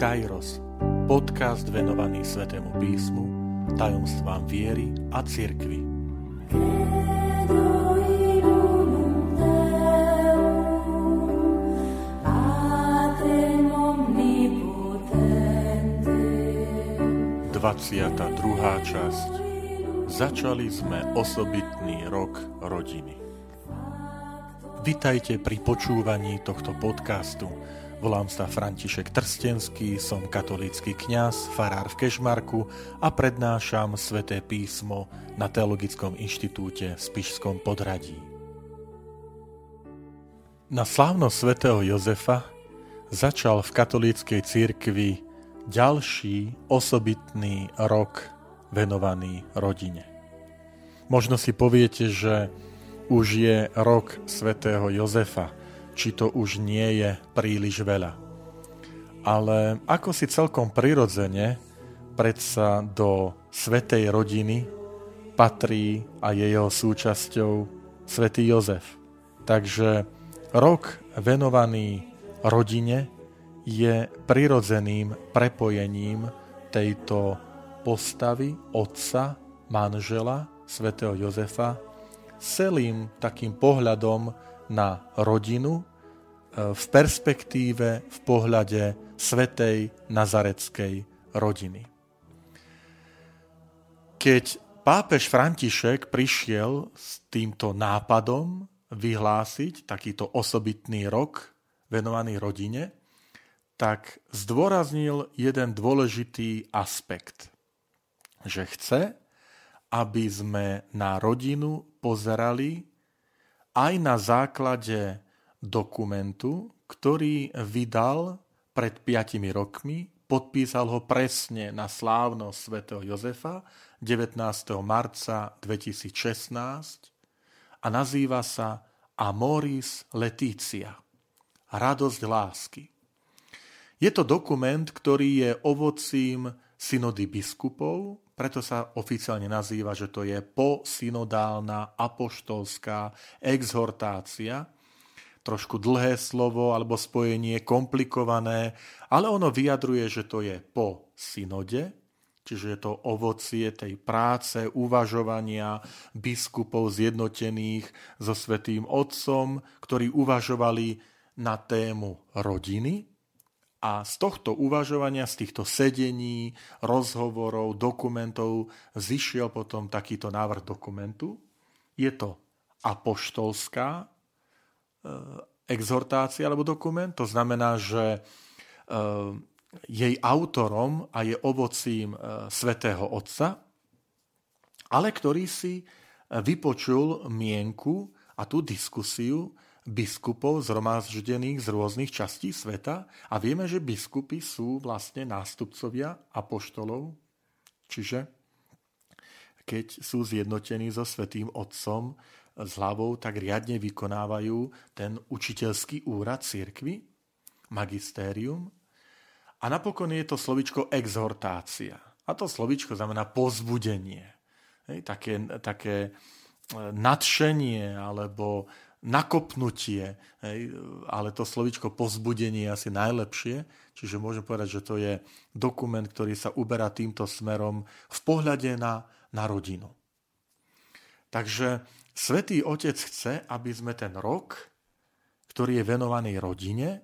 Kairos, podcast venovaný Svetému písmu, tajomstvám viery a cirkvi. Druhá časť. Začali sme osobitný rok rodiny. Vitajte pri počúvaní tohto podcastu, Volám sa František Trstenský, som katolícky kňaz, farár v Kešmarku a prednášam sväté písmo na Teologickom inštitúte v Spišskom podradí. Na slávnosť svätého Jozefa začal v katolíckej církvi ďalší osobitný rok venovaný rodine. Možno si poviete, že už je rok svätého Jozefa – či to už nie je príliš veľa. Ale ako si celkom prirodzene predsa do svetej rodiny patrí a je jeho súčasťou svätý Jozef. Takže rok venovaný rodine je prirodzeným prepojením tejto postavy otca, manžela, svätého Jozefa, celým takým pohľadom na rodinu v perspektíve, v pohľade svetej nazareckej rodiny. Keď pápež František prišiel s týmto nápadom vyhlásiť takýto osobitný rok venovaný rodine, tak zdôraznil jeden dôležitý aspekt, že chce, aby sme na rodinu pozerali aj na základe dokumentu, ktorý vydal pred piatimi rokmi, podpísal ho presne na slávnosť svätého Jozefa 19. marca 2016 a nazýva sa Amoris Leticia, radosť lásky. Je to dokument, ktorý je ovocím synody biskupov, preto sa oficiálne nazýva, že to je posynodálna apoštolská exhortácia, trošku dlhé slovo alebo spojenie, komplikované, ale ono vyjadruje, že to je po synode, čiže je to ovocie tej práce, uvažovania biskupov zjednotených so Svetým Otcom, ktorí uvažovali na tému rodiny. A z tohto uvažovania, z týchto sedení, rozhovorov, dokumentov zišiel potom takýto návrh dokumentu. Je to apoštolská exhortácia alebo dokument. To znamená, že eh, jej autorom a je ovocím eh, svätého Otca, ale ktorý si vypočul mienku a tú diskusiu biskupov zhromaždených z rôznych častí sveta a vieme, že biskupy sú vlastne nástupcovia apoštolov, čiže keď sú zjednotení so svetým Otcom, s hlavou, tak riadne vykonávajú ten učiteľský úrad cirkvy, magistérium. A napokon je to slovičko exhortácia. A to slovičko znamená pozbudenie. Hej, také, také e, nadšenie alebo nakopnutie, hej, ale to slovičko pozbudenie je asi najlepšie, čiže môžem povedať, že to je dokument, ktorý sa uberá týmto smerom v pohľade na, na rodinu. Takže Svetý Otec chce, aby sme ten rok, ktorý je venovaný rodine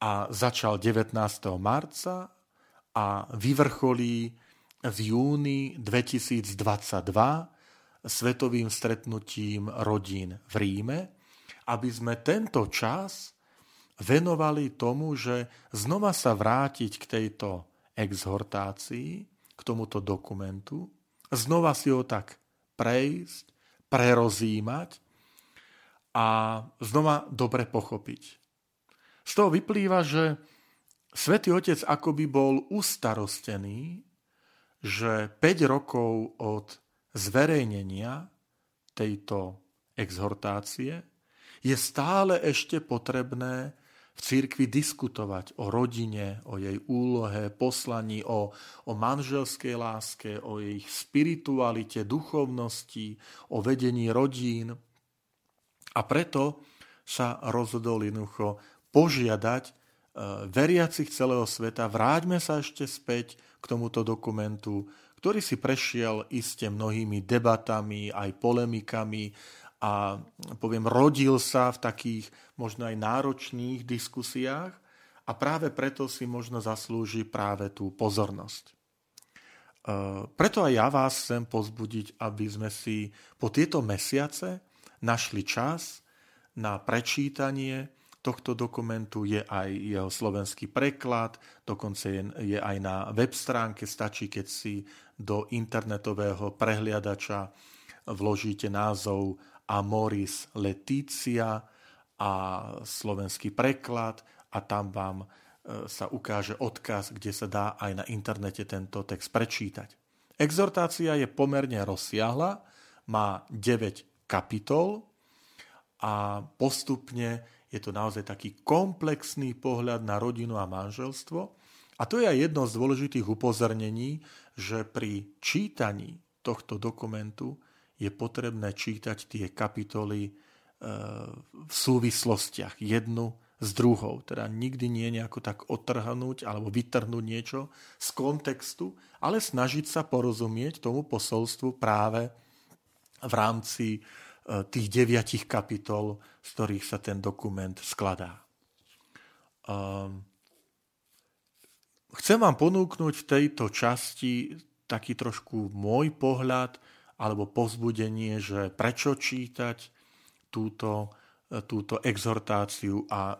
a začal 19. marca a vyvrcholí v júni 2022 svetovým stretnutím rodín v Ríme, aby sme tento čas venovali tomu, že znova sa vrátiť k tejto exhortácii, k tomuto dokumentu, znova si ho tak prejsť, prerozímať a znova dobre pochopiť. Z toho vyplýva, že Svetý Otec akoby bol ustarostený, že 5 rokov od zverejnenia tejto exhortácie je stále ešte potrebné v církvi diskutovať o rodine, o jej úlohe, poslaní, o, o manželskej láske, o ich spiritualite, duchovnosti, o vedení rodín. A preto sa rozhodol jednoducho požiadať veriacich celého sveta. Vráťme sa ešte späť k tomuto dokumentu, ktorý si prešiel iste mnohými debatami, aj polemikami a poviem, rodil sa v takých možno aj náročných diskusiách a práve preto si možno zaslúži práve tú pozornosť. E, preto aj ja vás chcem pozbudiť, aby sme si po tieto mesiace našli čas na prečítanie tohto dokumentu je aj jeho slovenský preklad, dokonca je, je aj na web stránke, stačí, keď si do internetového prehliadača vložíte názov Amoris Leticia a slovenský preklad a tam vám e, sa ukáže odkaz, kde sa dá aj na internete tento text prečítať. Exhortácia je pomerne rozsiahla, má 9 kapitol a postupne je to naozaj taký komplexný pohľad na rodinu a manželstvo. A to je aj jedno z dôležitých upozornení, že pri čítaní tohto dokumentu je potrebné čítať tie kapitoly e, v súvislostiach jednu s druhou. Teda nikdy nie nejako tak otrhnúť alebo vytrhnúť niečo z kontextu, ale snažiť sa porozumieť tomu posolstvu práve v rámci E, tých deviatich kapitol, z ktorých sa ten dokument skladá. Ehm, chcem vám ponúknuť v tejto časti taký trošku môj pohľad alebo povzbudenie, že prečo čítať túto, e, túto exhortáciu a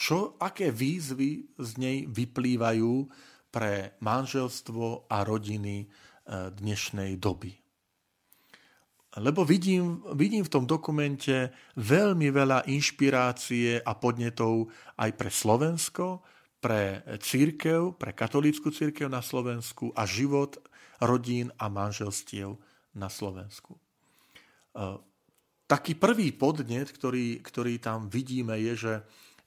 čo, aké výzvy z nej vyplývajú pre manželstvo a rodiny e, dnešnej doby. Lebo vidím, vidím v tom dokumente veľmi veľa inšpirácie a podnetov aj pre Slovensko, pre církev, pre katolícku církev na Slovensku a život rodín a manželstiev na Slovensku. E, taký prvý podnet, ktorý, ktorý tam vidíme, je, že,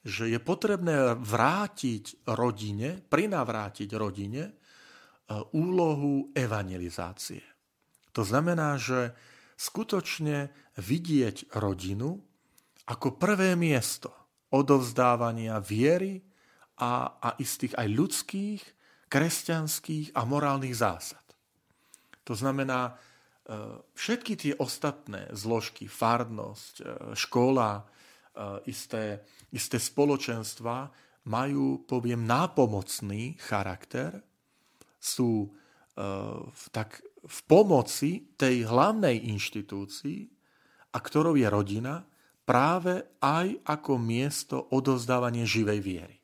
že je potrebné vrátiť rodine, prinavrátiť rodine e, úlohu evangelizácie. To znamená, že skutočne vidieť rodinu ako prvé miesto odovzdávania viery a, a istých aj ľudských, kresťanských a morálnych zásad. To znamená, všetky tie ostatné zložky, farnosť, e, škola, e, isté, isté spoločenstva majú, poviem, nápomocný charakter, sú tak v pomoci tej hlavnej inštitúcii, a ktorou je rodina, práve aj ako miesto odozdávania živej viery.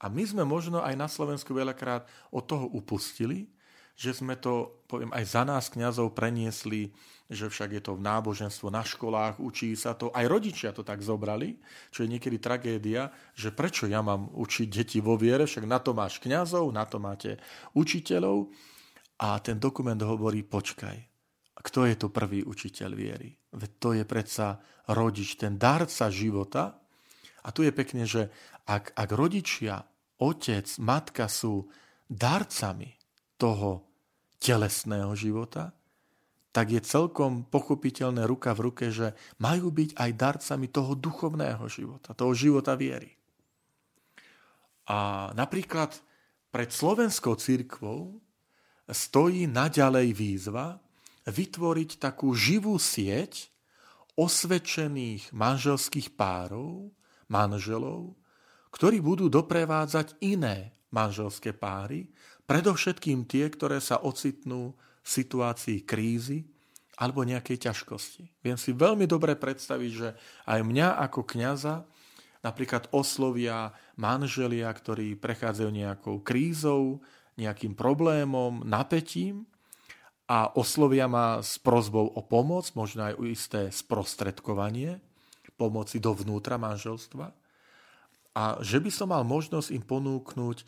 A my sme možno aj na Slovensku veľakrát od toho upustili, že sme to, poviem, aj za nás kňazov preniesli, že však je to v náboženstvo na školách, učí sa to, aj rodičia to tak zobrali, čo je niekedy tragédia, že prečo ja mám učiť deti vo viere, však na to máš kňazov, na to máte učiteľov, a ten dokument hovorí, počkaj, kto je to prvý učiteľ viery? Veď to je predsa rodič, ten darca života. A tu je pekne, že ak, ak rodičia, otec, matka sú darcami toho telesného života, tak je celkom pochopiteľné ruka v ruke, že majú byť aj darcami toho duchovného života, toho života viery. A napríklad pred slovenskou církvou stojí naďalej výzva vytvoriť takú živú sieť osvedčených manželských párov, manželov, ktorí budú doprevádzať iné manželské páry, predovšetkým tie, ktoré sa ocitnú v situácii krízy alebo nejakej ťažkosti. Viem si veľmi dobre predstaviť, že aj mňa ako kňaza napríklad oslovia manželia, ktorí prechádzajú nejakou krízou, nejakým problémom, napätím a oslovia ma s prozbou o pomoc, možno aj isté sprostredkovanie pomoci dovnútra manželstva. A že by som mal možnosť im ponúknuť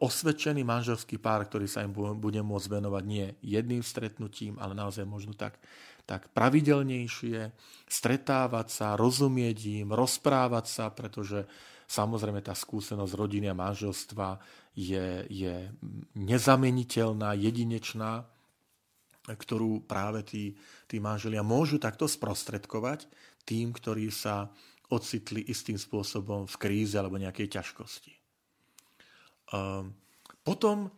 osvedčený manželský pár, ktorý sa im bude môcť venovať nie jedným stretnutím, ale naozaj možno tak, tak pravidelnejšie, stretávať sa, rozumieť im, rozprávať sa, pretože samozrejme tá skúsenosť rodiny a manželstva je, je nezameniteľná, jedinečná, ktorú práve tí, tí manželia môžu takto sprostredkovať tým, ktorí sa ocitli istým spôsobom v kríze alebo nejakej ťažkosti. Ehm, potom,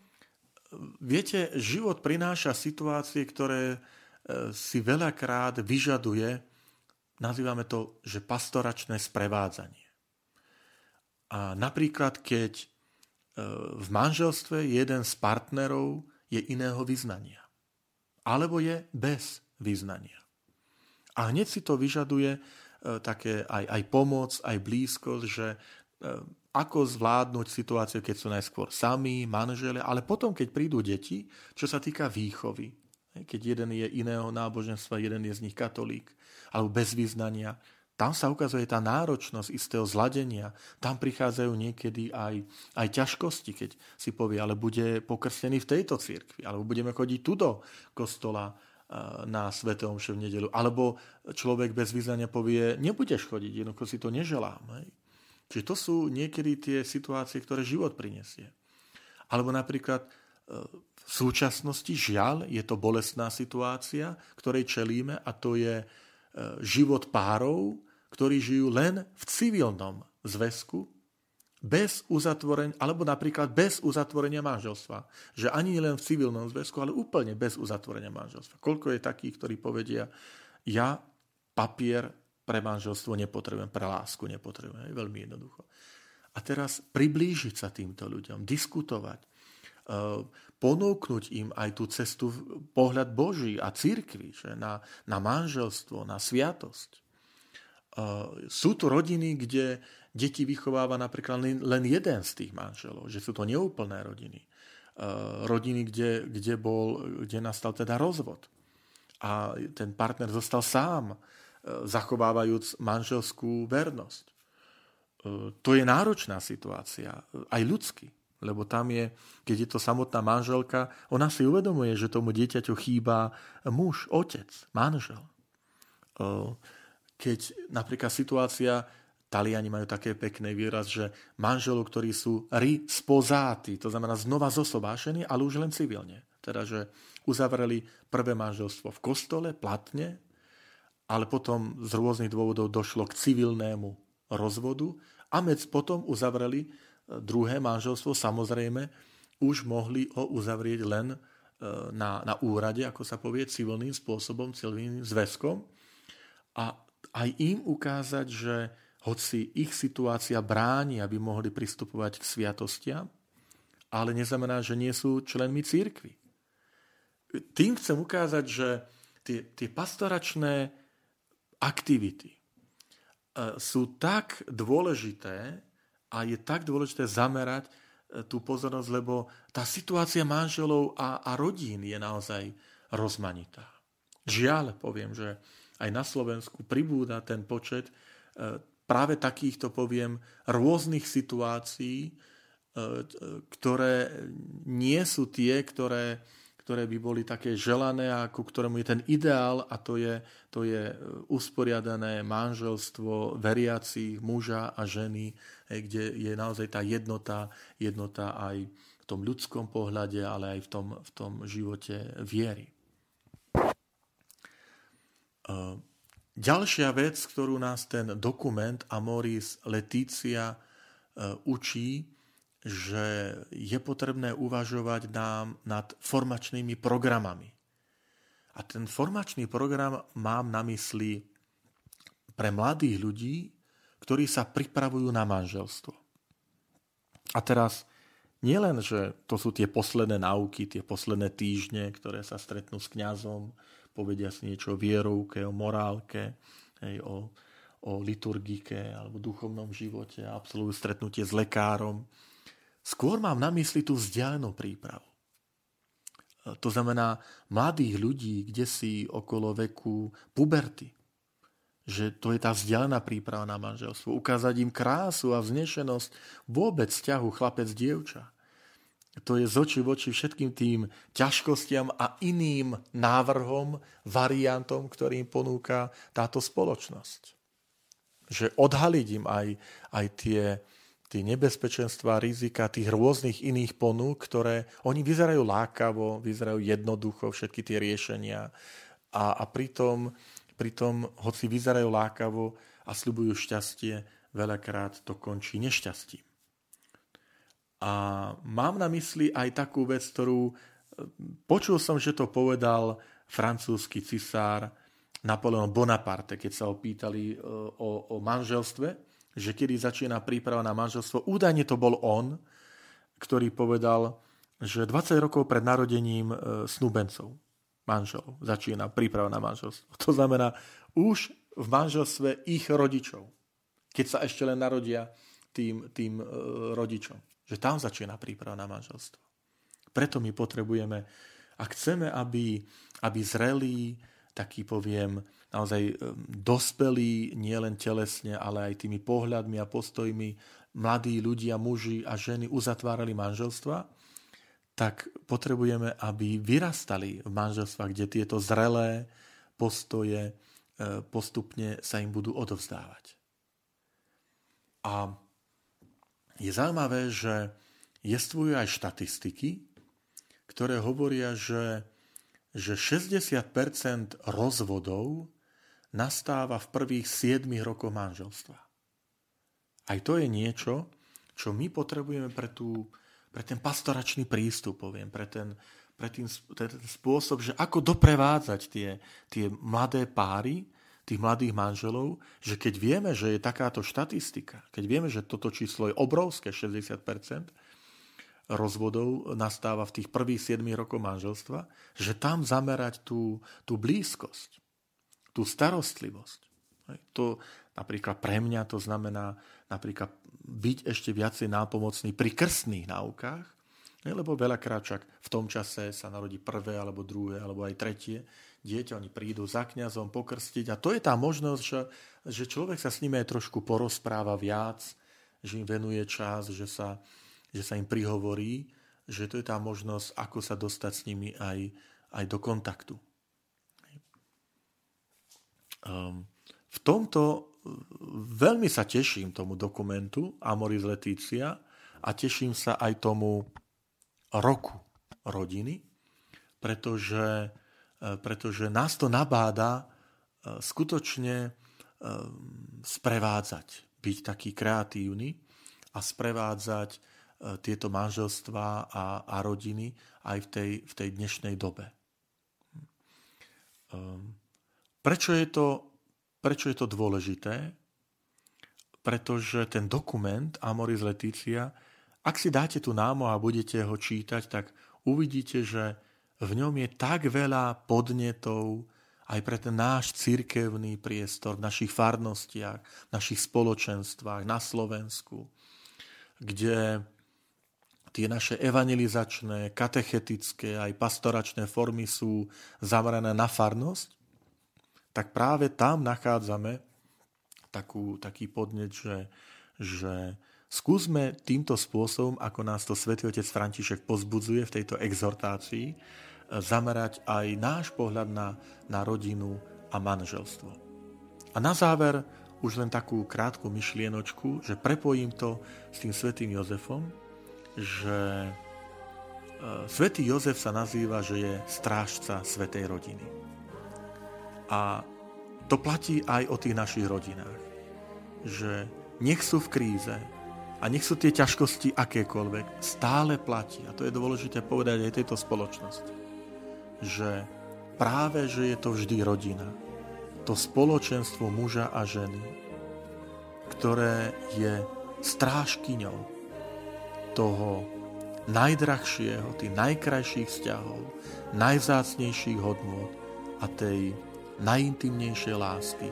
viete, život prináša situácie, ktoré e, si veľakrát vyžaduje, nazývame to, že pastoračné sprevádzanie. A napríklad, keď e, v manželstve jeden z partnerov je iného vyznania. Alebo je bez vyznania. A hneď si to vyžaduje e, také aj, aj pomoc, aj blízkosť, že ako zvládnuť situáciu, keď sú najskôr sami, manžele, ale potom, keď prídu deti, čo sa týka výchovy. Keď jeden je iného náboženstva, jeden je z nich katolík, alebo bez význania, tam sa ukazuje tá náročnosť istého zladenia. Tam prichádzajú niekedy aj, aj ťažkosti, keď si povie, ale bude pokrstený v tejto cirkvi, alebo budeme chodiť tu do kostola na Svetom v nedelu. Alebo človek bez význania povie, nebudeš chodiť, jednoducho si to neželám. Hej. Čiže to sú niekedy tie situácie, ktoré život prinesie. Alebo napríklad e, v súčasnosti, žiaľ, je to bolestná situácia, ktorej čelíme a to je e, život párov, ktorí žijú len v civilnom zväzku, bez uzatvorenia, alebo napríklad bez uzatvorenia manželstva. Že ani len v civilnom zväzku, ale úplne bez uzatvorenia manželstva. Koľko je takých, ktorí povedia, ja papier pre manželstvo nepotrebujem, pre lásku nepotrebujem. Je veľmi jednoducho. A teraz priblížiť sa týmto ľuďom, diskutovať, e, ponúknuť im aj tú cestu pohľad Boží a církvy, že na, na manželstvo, na sviatosť. E, sú tu rodiny, kde deti vychováva napríklad len, jeden z tých manželov, že sú to neúplné rodiny. E, rodiny, kde, kde, bol, kde nastal teda rozvod. A ten partner zostal sám zachovávajúc manželskú vernosť. E, to je náročná situácia, aj ľudský, lebo tam je, keď je to samotná manželka, ona si uvedomuje, že tomu dieťaťu chýba muž, otec, manžel. E, keď napríklad situácia, Taliani majú také pekný výraz, že manželov, ktorí sú rispozáti, to znamená znova zosobášení, ale už len civilne. Teda, že uzavreli prvé manželstvo v kostole, platne, ale potom z rôznych dôvodov došlo k civilnému rozvodu a med potom uzavreli e, druhé manželstvo, samozrejme, už mohli ho uzavrieť len e, na, na úrade, ako sa povie, civilným spôsobom, civilným zväzkom a aj im ukázať, že hoci ich situácia bráni, aby mohli pristupovať k sviatostiam, ale neznamená, že nie sú členmi církvy. Tým chcem ukázať, že tie, tie pastoračné aktivity e, sú tak dôležité a je tak dôležité zamerať e, tú pozornosť, lebo tá situácia manželov a, a rodín je naozaj rozmanitá. Žiaľ, poviem, že aj na Slovensku pribúda ten počet e, práve takýchto, poviem, rôznych situácií, ktoré nie sú tie, ktoré ktoré by boli také želané a ku ktorému je ten ideál a to je, to je e, usporiadané manželstvo veriacich muža a ženy, kde je naozaj tá jednota, jednota aj v tom ľudskom pohľade, ale aj v tom, v tom živote viery. E, ďalšia vec, ktorú nás ten dokument Amoris Letícia e, učí, že je potrebné uvažovať nám nad formačnými programami. A ten formačný program mám na mysli pre mladých ľudí, ktorí sa pripravujú na manželstvo. A teraz nielen, že to sú tie posledné náuky, tie posledné týždne, ktoré sa stretnú s kňazom, povedia si niečo o vierovke, o morálke, hej, o, o liturgike alebo duchovnom živote, absolvujú stretnutie s lekárom, Skôr mám na mysli tú vzdialenú prípravu. To znamená mladých ľudí, kde si okolo veku puberty. Že to je tá vzdialená príprava na manželstvo. Ukázať im krásu a vznešenosť vôbec vzťahu chlapec-dievča. To je z oči v oči všetkým tým ťažkostiam a iným návrhom, variantom, ktorým ponúka táto spoločnosť. Že odhaliť im aj, aj tie, tie nebezpečenstva, rizika tých rôznych iných ponúk, ktoré oni vyzerajú lákavo, vyzerajú jednoducho, všetky tie riešenia a, a pritom, pritom, hoci vyzerajú lákavo, a sľubujú šťastie, veľakrát to končí nešťastím. A mám na mysli aj takú vec, ktorú e, počul som, že to povedal francúzsky cisár Napoleon Bonaparte, keď sa ho pýtali e, o, o manželstve, že kedy začína príprava na manželstvo. Údajne to bol on, ktorý povedal, že 20 rokov pred narodením e, snúbencov, manželov, začína príprava na manželstvo. To znamená už v manželstve ich rodičov, keď sa ešte len narodia tým, tým rodičom že tam začína príprava na manželstvo. Preto my potrebujeme, ak chceme, aby, aby zrelí, taký poviem, naozaj dospelí, nielen telesne, ale aj tými pohľadmi a postojmi, mladí ľudia, muži a ženy uzatvárali manželstva, tak potrebujeme, aby vyrastali v manželstvách, kde tieto zrelé postoje e, postupne sa im budú odovzdávať. A je zaujímavé, že jestvujú aj štatistiky, ktoré hovoria, že, že 60% rozvodov nastáva v prvých 7 rokoch manželstva. Aj to je niečo, čo my potrebujeme pre, tú, pre ten pastoračný prístup, poviem, pre ten, pre ten, ten spôsob, že ako doprevádzať tie, tie mladé páry tých mladých manželov, že keď vieme, že je takáto štatistika, keď vieme, že toto číslo je obrovské, 60%, rozvodov nastáva v tých prvých 7 rokov manželstva, že tam zamerať tú, tú blízkosť, tú starostlivosť. To napríklad pre mňa to znamená napríklad byť ešte viacej nápomocný pri krstných náukách, lebo veľakrát však v tom čase sa narodí prvé, alebo druhé, alebo aj tretie dieťa, oni prídu za kňazom pokrstiť a to je tá možnosť, že, že človek sa s nimi aj trošku porozpráva viac, že im venuje čas, že sa, že sa im prihovorí, že to je tá možnosť, ako sa dostať s nimi aj, aj do kontaktu. Um, v tomto veľmi sa teším tomu dokumentu Amoris Letícia a teším sa aj tomu roku rodiny, pretože E, pretože nás to nabáda e, skutočne e, sprevádzať, byť taký kreatívny a sprevádzať tieto manželstvá a, a rodiny aj v tej, v tej dnešnej dobe. Prečo je, to, prečo je to dôležité? Pretože ten dokument Amoris Leticia, ak si dáte tu námo a budete ho čítať, tak uvidíte, že v ňom je tak veľa podnetov aj pre ten náš cirkevný priestor v našich farnostiach, v našich spoločenstvách na Slovensku, kde tie naše evangelizačné, katechetické aj pastoračné formy sú zamerané na farnosť, tak práve tam nachádzame takú, taký podnet, že, že skúsme týmto spôsobom, ako nás to svätý otec František pozbudzuje v tejto exhortácii, zamerať aj náš pohľad na, na rodinu a manželstvo. A na záver už len takú krátku myšlienočku, že prepojím to s tým svetým Jozefom, že e, svätý Jozef sa nazýva, že je strážca svetej rodiny. A to platí aj o tých našich rodinách. Že nech sú v kríze a nech sú tie ťažkosti akékoľvek, stále platí. A to je dôležité povedať aj tejto spoločnosti že práve, že je to vždy rodina, to spoločenstvo muža a ženy, ktoré je strážkyňou toho najdrahšieho, tých najkrajších vzťahov, najvzácnejších hodnôt a tej najintimnejšej lásky,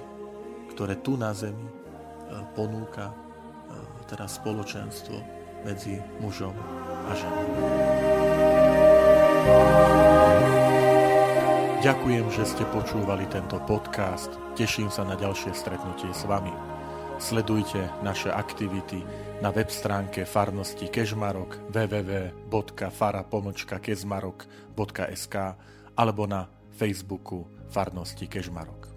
ktoré tu na zemi e, ponúka e, teda spoločenstvo medzi mužom a ženou. Ďakujem, že ste počúvali tento podcast. Teším sa na ďalšie stretnutie s vami. Sledujte naše aktivity na web stránke farnosti Kežmarok www.fara.kezmarok.sk alebo na Facebooku farnosti Kežmarok.